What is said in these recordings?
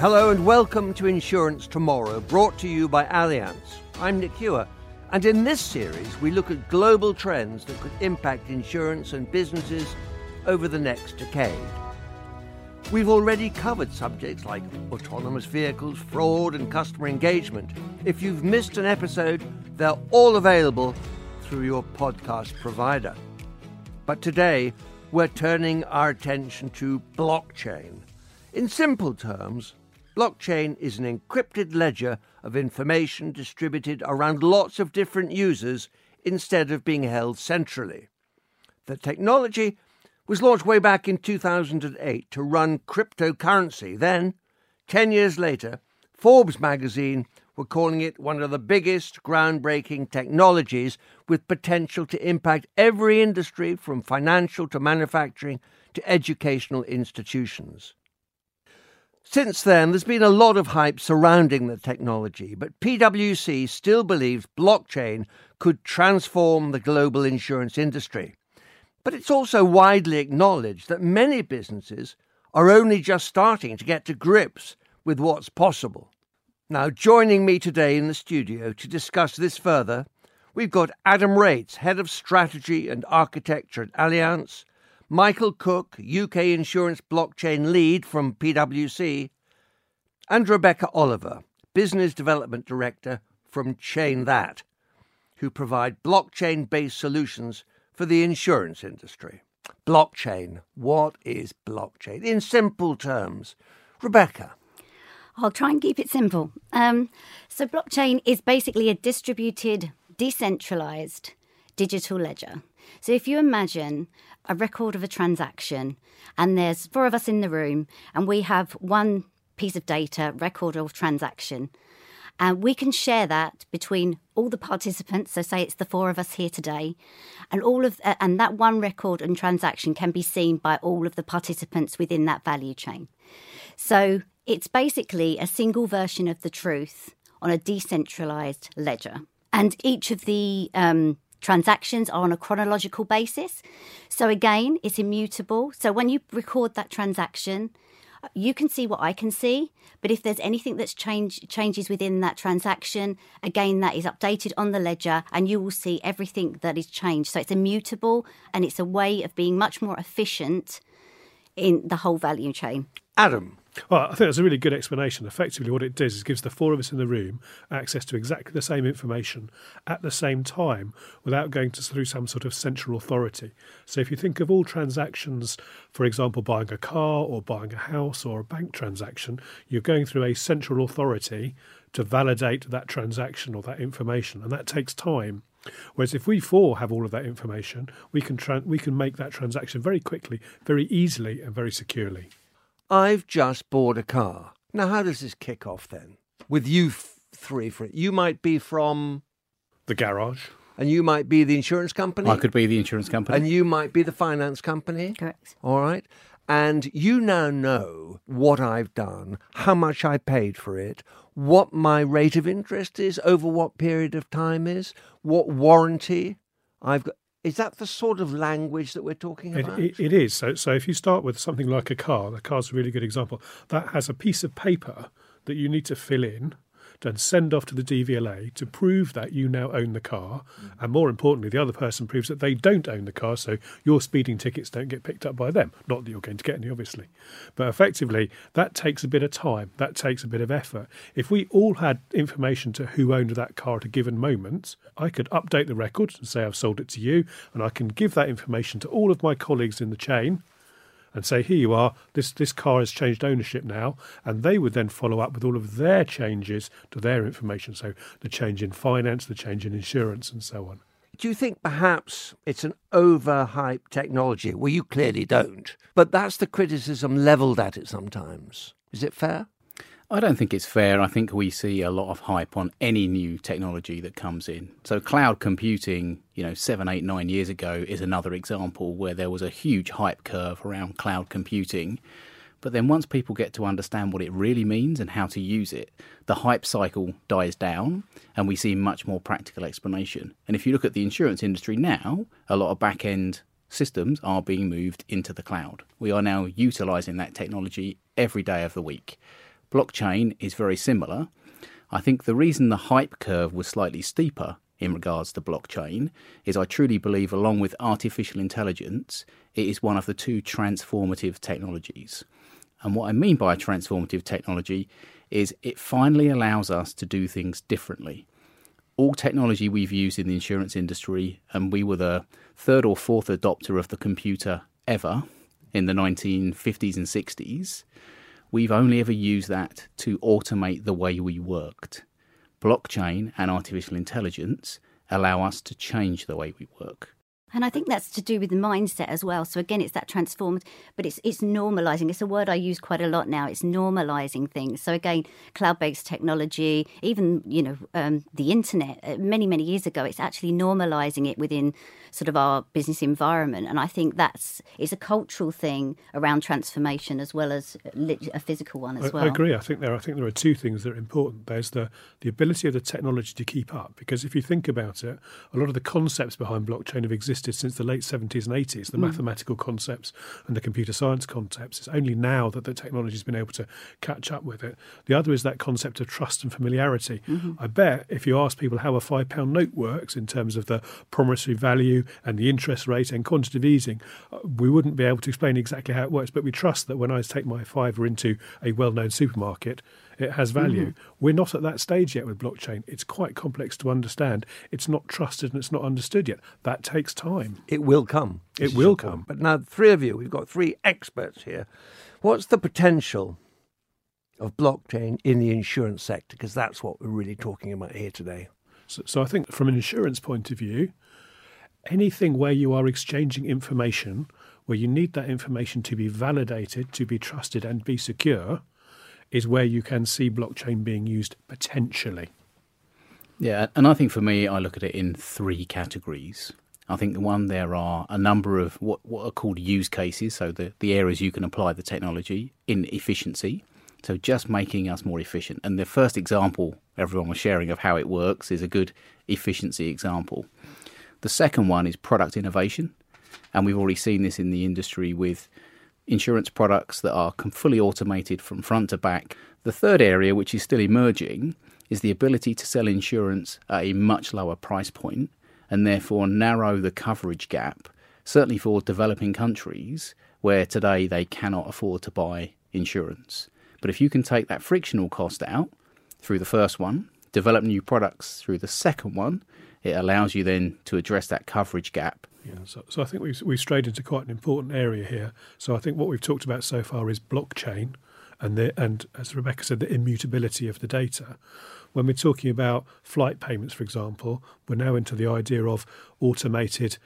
Hello and welcome to Insurance Tomorrow, brought to you by Allianz. I'm Nick Hewer, and in this series, we look at global trends that could impact insurance and businesses over the next decade. We've already covered subjects like autonomous vehicles, fraud, and customer engagement. If you've missed an episode, they're all available through your podcast provider. But today, we're turning our attention to blockchain. In simple terms, blockchain is an encrypted ledger of information distributed around lots of different users instead of being held centrally. The technology was launched way back in 2008 to run cryptocurrency. Then, 10 years later, Forbes magazine were calling it one of the biggest groundbreaking technologies with potential to impact every industry from financial to manufacturing to educational institutions. Since then, there's been a lot of hype surrounding the technology, but PwC still believes blockchain could transform the global insurance industry. But it's also widely acknowledged that many businesses are only just starting to get to grips with what's possible. Now, joining me today in the studio to discuss this further, we've got Adam Rates, Head of Strategy and Architecture at Allianz, Michael Cook, UK Insurance Blockchain Lead from PwC, and Rebecca Oliver, Business Development Director from Chain That, who provide blockchain based solutions for the insurance industry. Blockchain. What is blockchain? In simple terms, Rebecca. I'll try and keep it simple. Um, so, blockchain is basically a distributed, decentralized digital ledger. So, if you imagine a record of a transaction, and there's four of us in the room, and we have one piece of data, record of transaction, and we can share that between all the participants. So, say it's the four of us here today, and all of uh, and that one record and transaction can be seen by all of the participants within that value chain. So, it's basically a single version of the truth on a decentralized ledger, and each of the um, transactions are on a chronological basis. So, again, it's immutable. So, when you record that transaction, you can see what I can see, but if there's anything that's change changes within that transaction, again that is updated on the ledger and you will see everything that is changed. So it's immutable and it's a way of being much more efficient in the whole value chain. Adam, well, I think that's a really good explanation. Effectively, what it does is gives the four of us in the room access to exactly the same information at the same time without going to, through some sort of central authority. So, if you think of all transactions, for example, buying a car or buying a house or a bank transaction, you're going through a central authority to validate that transaction or that information, and that takes time. Whereas if we four have all of that information, we can tra- we can make that transaction very quickly, very easily, and very securely. I've just bought a car. Now, how does this kick off then? With you f- three, for it, you might be from the garage, and you might be the insurance company. I could be the insurance company, and you might be the finance company. Correct. All right. And you now know what I've done, how much I paid for it, what my rate of interest is over what period of time is, what warranty I've got. Is that the sort of language that we're talking about? It, it, it is. So, so if you start with something like a car, the car's a really good example. That has a piece of paper that you need to fill in and send off to the DVLA to prove that you now own the car. Mm. And more importantly, the other person proves that they don't own the car, so your speeding tickets don't get picked up by them. Not that you're going to get any, obviously. But effectively, that takes a bit of time, that takes a bit of effort. If we all had information to who owned that car at a given moment, I could update the record and say I've sold it to you, and I can give that information to all of my colleagues in the chain and say, here you are, this, this car has changed ownership now. And they would then follow up with all of their changes to their information. So the change in finance, the change in insurance, and so on. Do you think perhaps it's an overhyped technology? Well, you clearly don't. But that's the criticism levelled at it sometimes. Is it fair? I don't think it's fair. I think we see a lot of hype on any new technology that comes in. So, cloud computing, you know, seven, eight, nine years ago is another example where there was a huge hype curve around cloud computing. But then, once people get to understand what it really means and how to use it, the hype cycle dies down and we see much more practical explanation. And if you look at the insurance industry now, a lot of back end systems are being moved into the cloud. We are now utilizing that technology every day of the week. Blockchain is very similar. I think the reason the hype curve was slightly steeper in regards to blockchain is I truly believe, along with artificial intelligence, it is one of the two transformative technologies. And what I mean by transformative technology is it finally allows us to do things differently. All technology we've used in the insurance industry, and we were the third or fourth adopter of the computer ever in the 1950s and 60s, we've only ever used that to automate the way we worked. Blockchain and artificial intelligence allow us to change the way we work. And I think that's to do with the mindset as well. So again, it's that transformed, but it's it's normalizing. It's a word I use quite a lot now. It's normalizing things. So again, cloud-based technology, even you know um, the internet. Uh, many many years ago, it's actually normalizing it within sort of our business environment. And I think that's it's a cultural thing around transformation as well as a physical one as I, well. I agree. I think there I think there are two things that are important. There's the the ability of the technology to keep up because if you think about it, a lot of the concepts behind blockchain have existed existed since the late 70s and 80s, the mm. mathematical concepts and the computer science concepts. It's only now that the technology has been able to catch up with it. The other is that concept of trust and familiarity. Mm-hmm. I bet if you ask people how a five pound note works in terms of the promissory value and the interest rate and quantitative easing, uh, we wouldn't be able to explain exactly how it works. But we trust that when I take my fiver into a well known supermarket, it has value. Mm-hmm. We're not at that stage yet with blockchain. It's quite complex to understand. It's not trusted and it's not understood yet. That takes time. It will come. It will come. But now, three of you, we've got three experts here. What's the potential of blockchain in the insurance sector? Because that's what we're really talking about here today. So, so I think from an insurance point of view, anything where you are exchanging information, where you need that information to be validated, to be trusted, and be secure, is where you can see blockchain being used potentially. Yeah, and I think for me, I look at it in three categories. I think the one there are a number of what, what are called use cases, so the, the areas you can apply the technology in efficiency. So just making us more efficient. And the first example everyone was sharing of how it works is a good efficiency example. The second one is product innovation. And we've already seen this in the industry with insurance products that are fully automated from front to back. The third area, which is still emerging, is the ability to sell insurance at a much lower price point and therefore narrow the coverage gap, certainly for developing countries where today they cannot afford to buy insurance. But if you can take that frictional cost out through the first one, develop new products through the second one, it allows you then to address that coverage gap yeah, so, so I think we've, we've strayed into quite an important area here. So I think what we've talked about so far is blockchain and, the, and as Rebecca said, the immutability of the data. When we're talking about flight payments, for example, we're now into the idea of automated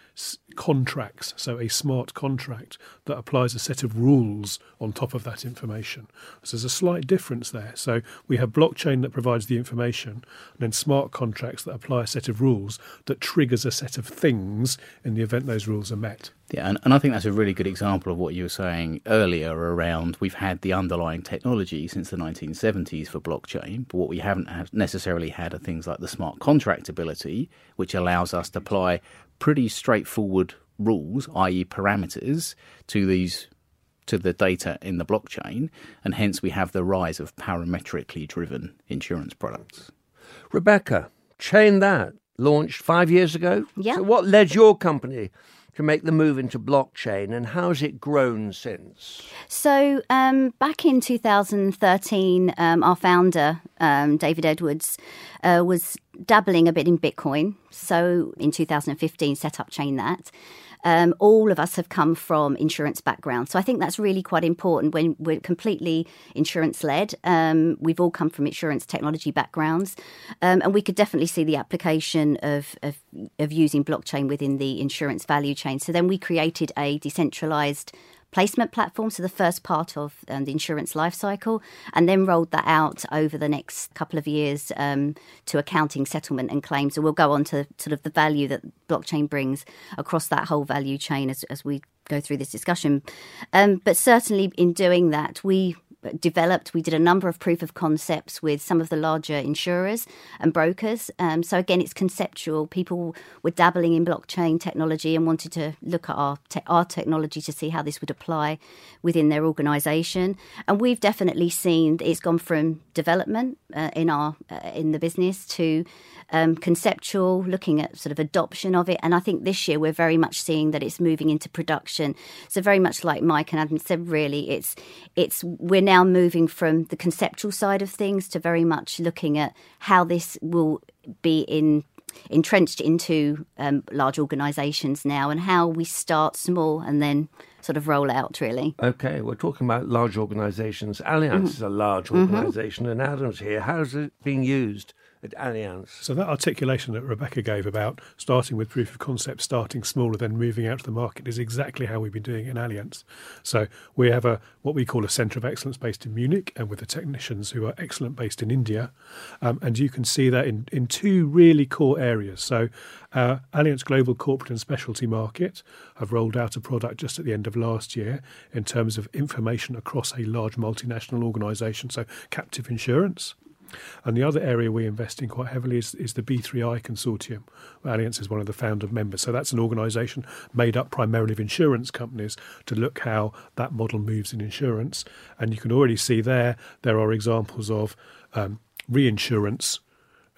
contracts, so a smart contract that applies a set of rules on top of that information. So there's a slight difference there. So we have blockchain that provides the information, and then smart contracts that apply a set of rules that triggers a set of things in the event those rules are met. Yeah, and, and I think that's a really good example of what you were saying earlier around we've had the underlying technology since the 1970s for blockchain, but what we haven't necessarily had are things like the smart contract ability, which allows us to apply pretty straightforward rules, i.e., parameters, to these to the data in the blockchain, and hence we have the rise of parametrically driven insurance products. Rebecca, Chain That launched five years ago. Yeah. So, what led your company to make the move into blockchain and how has it grown since? So, um, back in 2013, um, our founder, um, David Edwards, uh, was dabbling a bit in Bitcoin. So, in 2015, set up Chain That. Um, all of us have come from insurance backgrounds. So I think that's really quite important when we're completely insurance led. Um, we've all come from insurance technology backgrounds. Um, and we could definitely see the application of, of, of using blockchain within the insurance value chain. So then we created a decentralized placement platform, so the first part of um, the insurance life cycle, and then rolled that out over the next couple of years um, to accounting, settlement, and claims. So we'll go on to sort of the value that blockchain brings across that whole value chain as, as we go through this discussion. Um, but certainly in doing that, we developed. We did a number of proof of concepts with some of the larger insurers and brokers. Um, so again, it's conceptual. People were dabbling in blockchain technology and wanted to look at our te- our technology to see how this would apply within their organisation. And we've definitely seen it's gone from development uh, in our uh, in the business to um, conceptual, looking at sort of adoption of it. And I think this year we're very much seeing that it's moving into production. So very much like Mike and Adam said, really, it's it's we're now moving from the conceptual side of things to very much looking at how this will be in entrenched into um, large organisations now, and how we start small and then sort of roll out. Really. Okay, we're talking about large organisations. Allianz mm-hmm. is a large mm-hmm. organisation, mm-hmm. and Adam's here. How's it being used? Allianz. So that articulation that Rebecca gave about starting with proof of concept, starting smaller, then moving out to the market is exactly how we've been doing it in Allianz. So we have a what we call a centre of excellence based in Munich, and with the technicians who are excellent based in India, um, and you can see that in in two really core areas. So uh, Allianz Global Corporate and Specialty Market have rolled out a product just at the end of last year in terms of information across a large multinational organisation, so captive insurance. And the other area we invest in quite heavily is, is the B3I consortium. Allianz is one of the founder members. So that's an organisation made up primarily of insurance companies to look how that model moves in insurance. And you can already see there, there are examples of um, reinsurance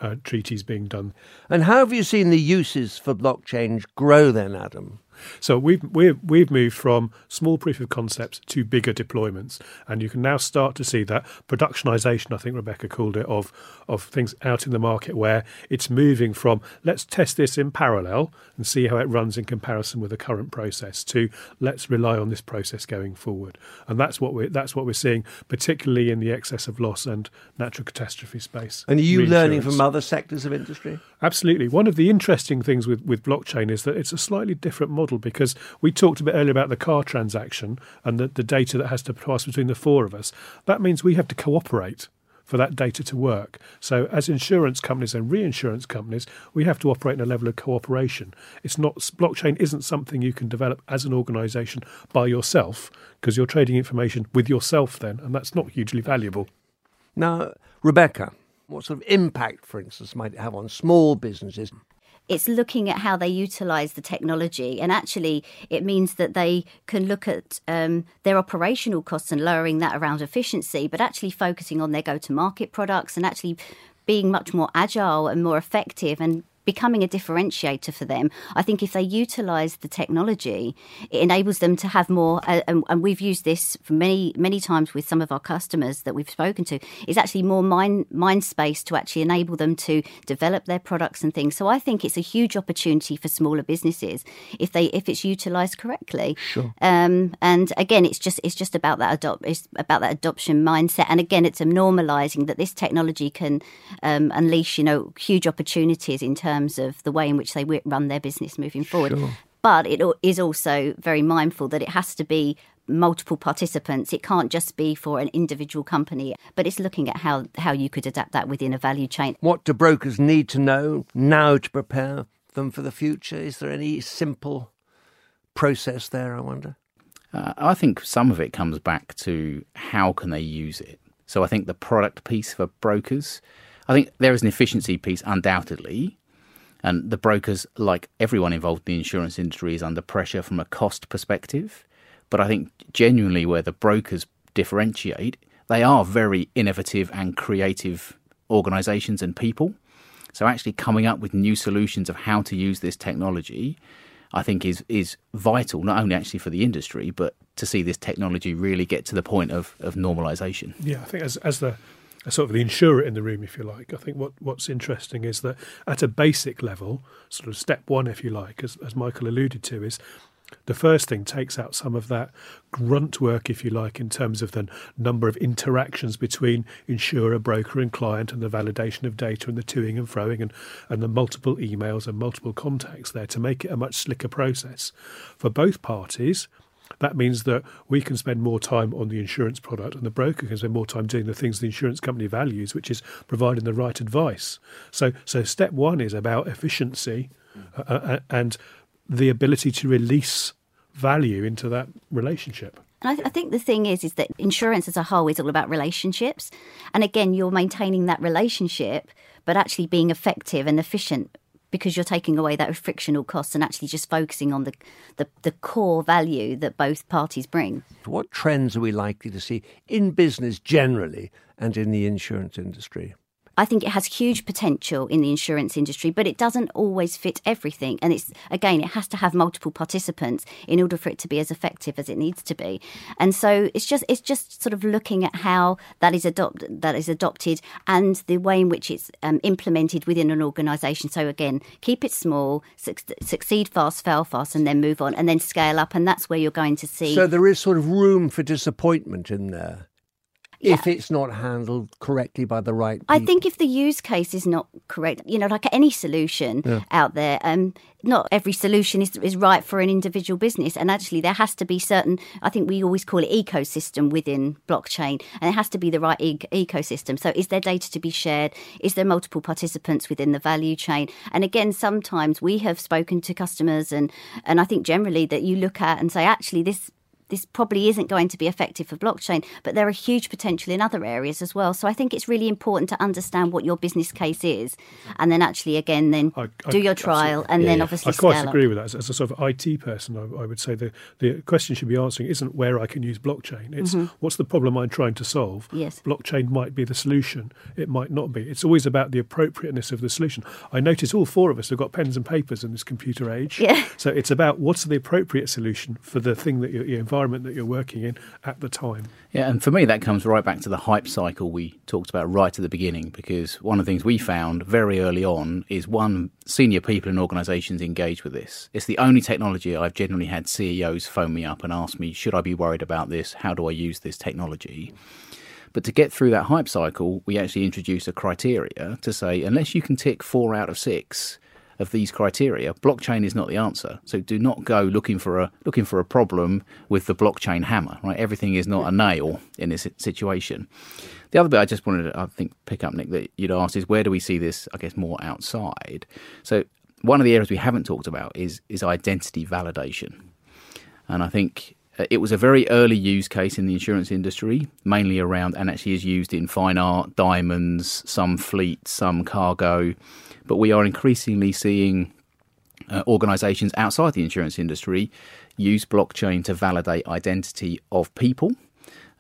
uh, treaties being done. And how have you seen the uses for blockchain grow then, Adam? So we've we've we've moved from small proof of concepts to bigger deployments, and you can now start to see that productionization. I think Rebecca called it of of things out in the market where it's moving from let's test this in parallel and see how it runs in comparison with the current process to let's rely on this process going forward, and that's what we that's what we're seeing, particularly in the excess of loss and natural catastrophe space. And are you learning from other sectors of industry? Absolutely. One of the interesting things with with blockchain is that it's a slightly different model model because we talked a bit earlier about the car transaction and the, the data that has to pass between the four of us. That means we have to cooperate for that data to work. So, as insurance companies and reinsurance companies, we have to operate in a level of cooperation. It's not blockchain isn't something you can develop as an organisation by yourself because you're trading information with yourself then, and that's not hugely valuable. Now, Rebecca, what sort of impact, for instance, might it have on small businesses? It's looking at how they utilize the technology and actually it means that they can look at um, their operational costs and lowering that around efficiency but actually focusing on their go to market products and actually being much more agile and more effective and becoming a differentiator for them. I think if they utilize the technology, it enables them to have more. Uh, and, and, we've used this for many many times with some of our customers that we've spoken to. Is actually more mind mind space to actually enable them to develop their products and things. So I think it's a huge opportunity for smaller businesses if they if it's utilized correctly. Sure. Um, and again, it's just it's just about that adopt it's about that adoption mindset. And again, it's a normalizing that this technology can um, unleash you know huge opportunities in terms terms of the way in which they run their business moving forward. Sure. But it is also very mindful that it has to be multiple participants. It can't just be for an individual company, but it's looking at how, how you could adapt that within a value chain. What do brokers need to know now to prepare them for the future? Is there any simple process there, I wonder? Uh, I think some of it comes back to how can they use it. So I think the product piece for brokers, I think there is an efficiency piece undoubtedly, and the brokers, like everyone involved in the insurance industry, is under pressure from a cost perspective. But I think genuinely where the brokers differentiate, they are very innovative and creative organizations and people. So actually coming up with new solutions of how to use this technology, I think is is vital, not only actually for the industry, but to see this technology really get to the point of, of normalization. Yeah, I think as as the sort of the insurer in the room, if you like. I think what, what's interesting is that at a basic level, sort of step one, if you like, as, as Michael alluded to, is the first thing takes out some of that grunt work, if you like, in terms of the number of interactions between insurer, broker, and client, and the validation of data and the toing and froing, and, and the multiple emails and multiple contacts there to make it a much slicker process for both parties that means that we can spend more time on the insurance product and the broker can spend more time doing the things the insurance company values, which is providing the right advice. So, so step one is about efficiency uh, uh, and the ability to release value into that relationship. And I, th- I, think the thing is, is that insurance as a whole is all about relationships. And again, you're maintaining that relationship, but actually being effective and efficient because you're taking away that frictional cost and actually just focusing on the, the, the core value that both parties bring. What trends are we likely to see in business generally and in the insurance industry? I think it has huge potential in the insurance industry, but it doesn't always fit everything. And it's again, it has to have multiple participants in order for it to be as effective as it needs to be. And so it's just it's just sort of looking at how that is adopted that is adopted and the way in which it's um, implemented within an organisation. So again, keep it small, su- succeed fast, fail fast, and then move on, and then scale up. And that's where you're going to see. So there is sort of room for disappointment in there yeah. if it's not handled correctly by the right people. I think if the use case is not correct, you know, like any solution yeah. out there, um, not every solution is, is right for an individual business. And actually, there has to be certain, I think we always call it ecosystem within blockchain, and it has to be the right e- ecosystem. So, is there data to be shared? Is there multiple participants within the value chain? And again, sometimes we have spoken to customers, and, and I think generally that you look at and say, actually, this this probably isn't going to be effective for blockchain, but there are huge potential in other areas as well. So I think it's really important to understand what your business case is, and then actually again then I, I, do your trial, and yeah, then obviously. I quite agree up. with that. As, as, a sort of IT person, I, I, would say the the question should be answering isn't where I can use blockchain. It's mm-hmm. what's the problem I'm trying to solve. Yes. Blockchain might be the solution. It might not be. It's always about the appropriateness of the solution. I notice all four of us have got pens and papers in this computer age. Yeah. So it's about what's the appropriate solution for the thing that you're, you're environment that you're working in at the time. Yeah, and for me, that comes right back to the hype cycle we talked about right at the beginning, because one of the things we found very early on is one, senior people in organisations engage with this. It's the only technology I've generally had CEOs phone me up and ask me, should I be worried about this? How do I use this technology? But to get through that hype cycle, we actually introduce a criteria to say, unless you can tick four out of six, of these criteria, blockchain is not the answer. So do not go looking for a looking for a problem with the blockchain hammer. Right, everything is not a nail in this situation. The other bit I just wanted to, I think, pick up, Nick, that you'd asked is where do we see this? I guess more outside. So one of the areas we haven't talked about is is identity validation, and I think it was a very early use case in the insurance industry, mainly around, and actually is used in fine art, diamonds, some fleet, some cargo but we are increasingly seeing uh, organizations outside the insurance industry use blockchain to validate identity of people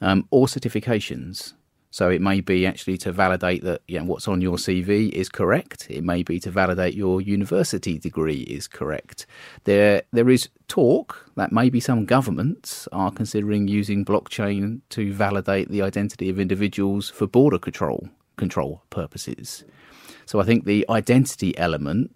um, or certifications. So it may be actually to validate that you know, what's on your CV is correct. It may be to validate your university degree is correct. There, there is talk that maybe some governments are considering using blockchain to validate the identity of individuals for border control control purposes. So I think the identity element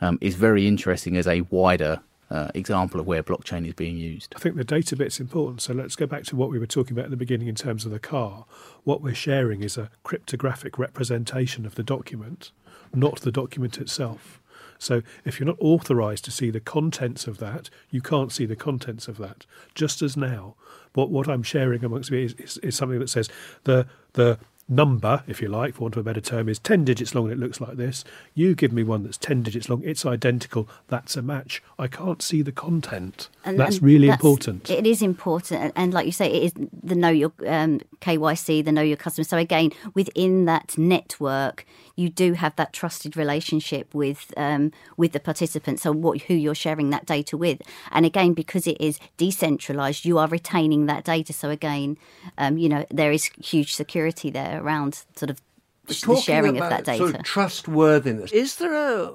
um, is very interesting as a wider uh, example of where blockchain is being used. I think the data bit's important. So let's go back to what we were talking about at the beginning in terms of the car. What we're sharing is a cryptographic representation of the document, not the document itself. So if you're not authorized to see the contents of that, you can't see the contents of that. Just as now, what what I'm sharing amongst me is, is, is something that says the the number, if you like, for want of a better term, is 10 digits long and it looks like this. You give me one that's 10 digits long, it's identical, that's a match. I can't see the content. And, that's and really that's, important. It is important. And, like you say, it is the know your um, KYC, the know your customer. So again, within that network, you do have that trusted relationship with um, with the participants, so what who you're sharing that data with. And again, because it is decentralized, you are retaining that data. So again, um, you know there is huge security there around sort of the sharing of that data. Sort of trustworthiness. Is there a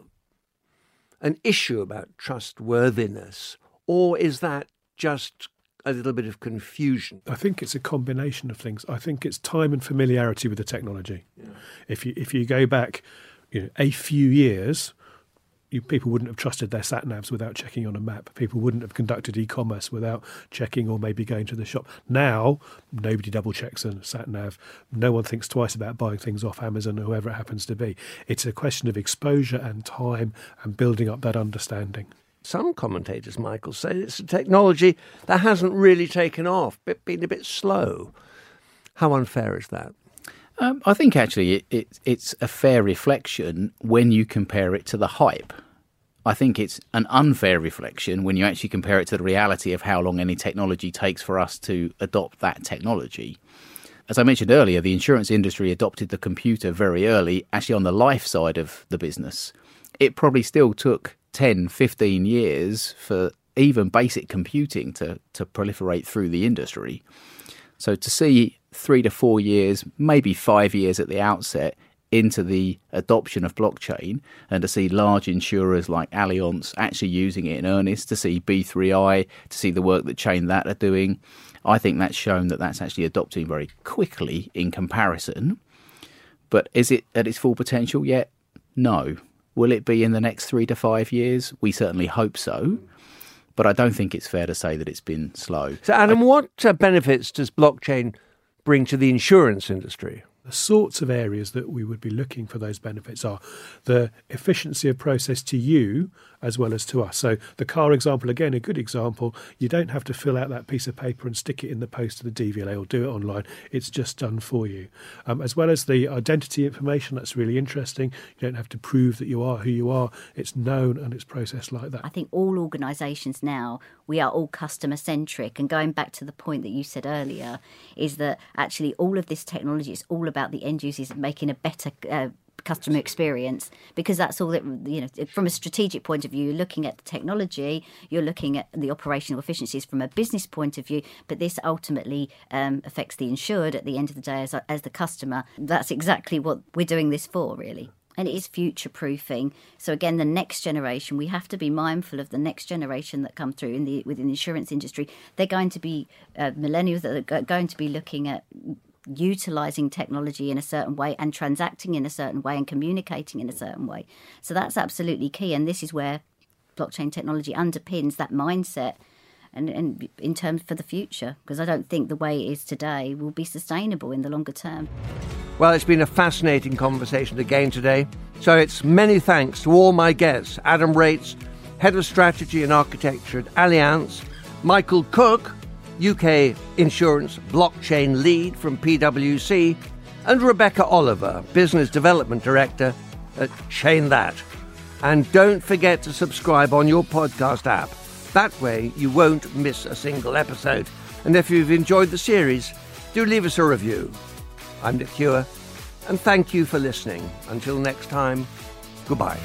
an issue about trustworthiness, or is that just a little bit of confusion? I think it's a combination of things. I think it's time and familiarity with the technology. Yeah. If you if you go back, you know, a few years, you, people wouldn't have trusted their sat navs without checking on a map. People wouldn't have conducted e-commerce without checking or maybe going to the shop. Now, nobody double checks a sat nav. No one thinks twice about buying things off Amazon or whoever it happens to be. It's a question of exposure and time and building up that understanding. Some commentators, Michael, say it's a technology that hasn't really taken off, but been a bit slow. How unfair is that? Um, I think actually it, it, it's a fair reflection when you compare it to the hype. I think it's an unfair reflection when you actually compare it to the reality of how long any technology takes for us to adopt that technology. As I mentioned earlier, the insurance industry adopted the computer very early, actually on the life side of the business. It probably still took 10, 15 years for even basic computing to, to proliferate through the industry. So to see three to four years, maybe five years at the outset into the adoption of blockchain and to see large insurers like Allianz actually using it in earnest, to see B3I, to see the work that Chain That are doing, I think that's shown that that's actually adopting very quickly in comparison. But is it at its full potential yet? No. Will it be in the next three to five years? We certainly hope so. But I don't think it's fair to say that it's been slow. So, Adam, what uh, benefits does blockchain bring to the insurance industry? The sorts of areas that we would be looking for those benefits are the efficiency of process to you as well as to us. So, the car example, again, a good example, you don't have to fill out that piece of paper and stick it in the post to the DVLA or do it online. It's just done for you. Um, as well as the identity information, that's really interesting. You don't have to prove that you are who you are, it's known and it's processed like that. I think all organisations now, we are all customer centric. And going back to the point that you said earlier, is that actually all of this technology is all about the end users making a better uh, customer experience because that's all that you know from a strategic point of view you're looking at the technology you're looking at the operational efficiencies from a business point of view but this ultimately um, affects the insured at the end of the day as, as the customer that's exactly what we're doing this for really and it is future proofing. So again, the next generation, we have to be mindful of the next generation that come through in the within the insurance industry. They're going to be uh, millennials that are going to be looking at utilizing technology in a certain way and transacting in a certain way and communicating in a certain way. So that's absolutely key. And this is where blockchain technology underpins that mindset and, and in terms for the future, because I don't think the way it is today will be sustainable in the longer term. Well, it's been a fascinating conversation again today. So it's many thanks to all my guests Adam Rates, Head of Strategy and Architecture at Allianz, Michael Cook, UK Insurance Blockchain Lead from PwC, and Rebecca Oliver, Business Development Director at Chain That. And don't forget to subscribe on your podcast app. That way, you won't miss a single episode. And if you've enjoyed the series, do leave us a review. I'm Nick Hewer, and thank you for listening. Until next time, goodbye.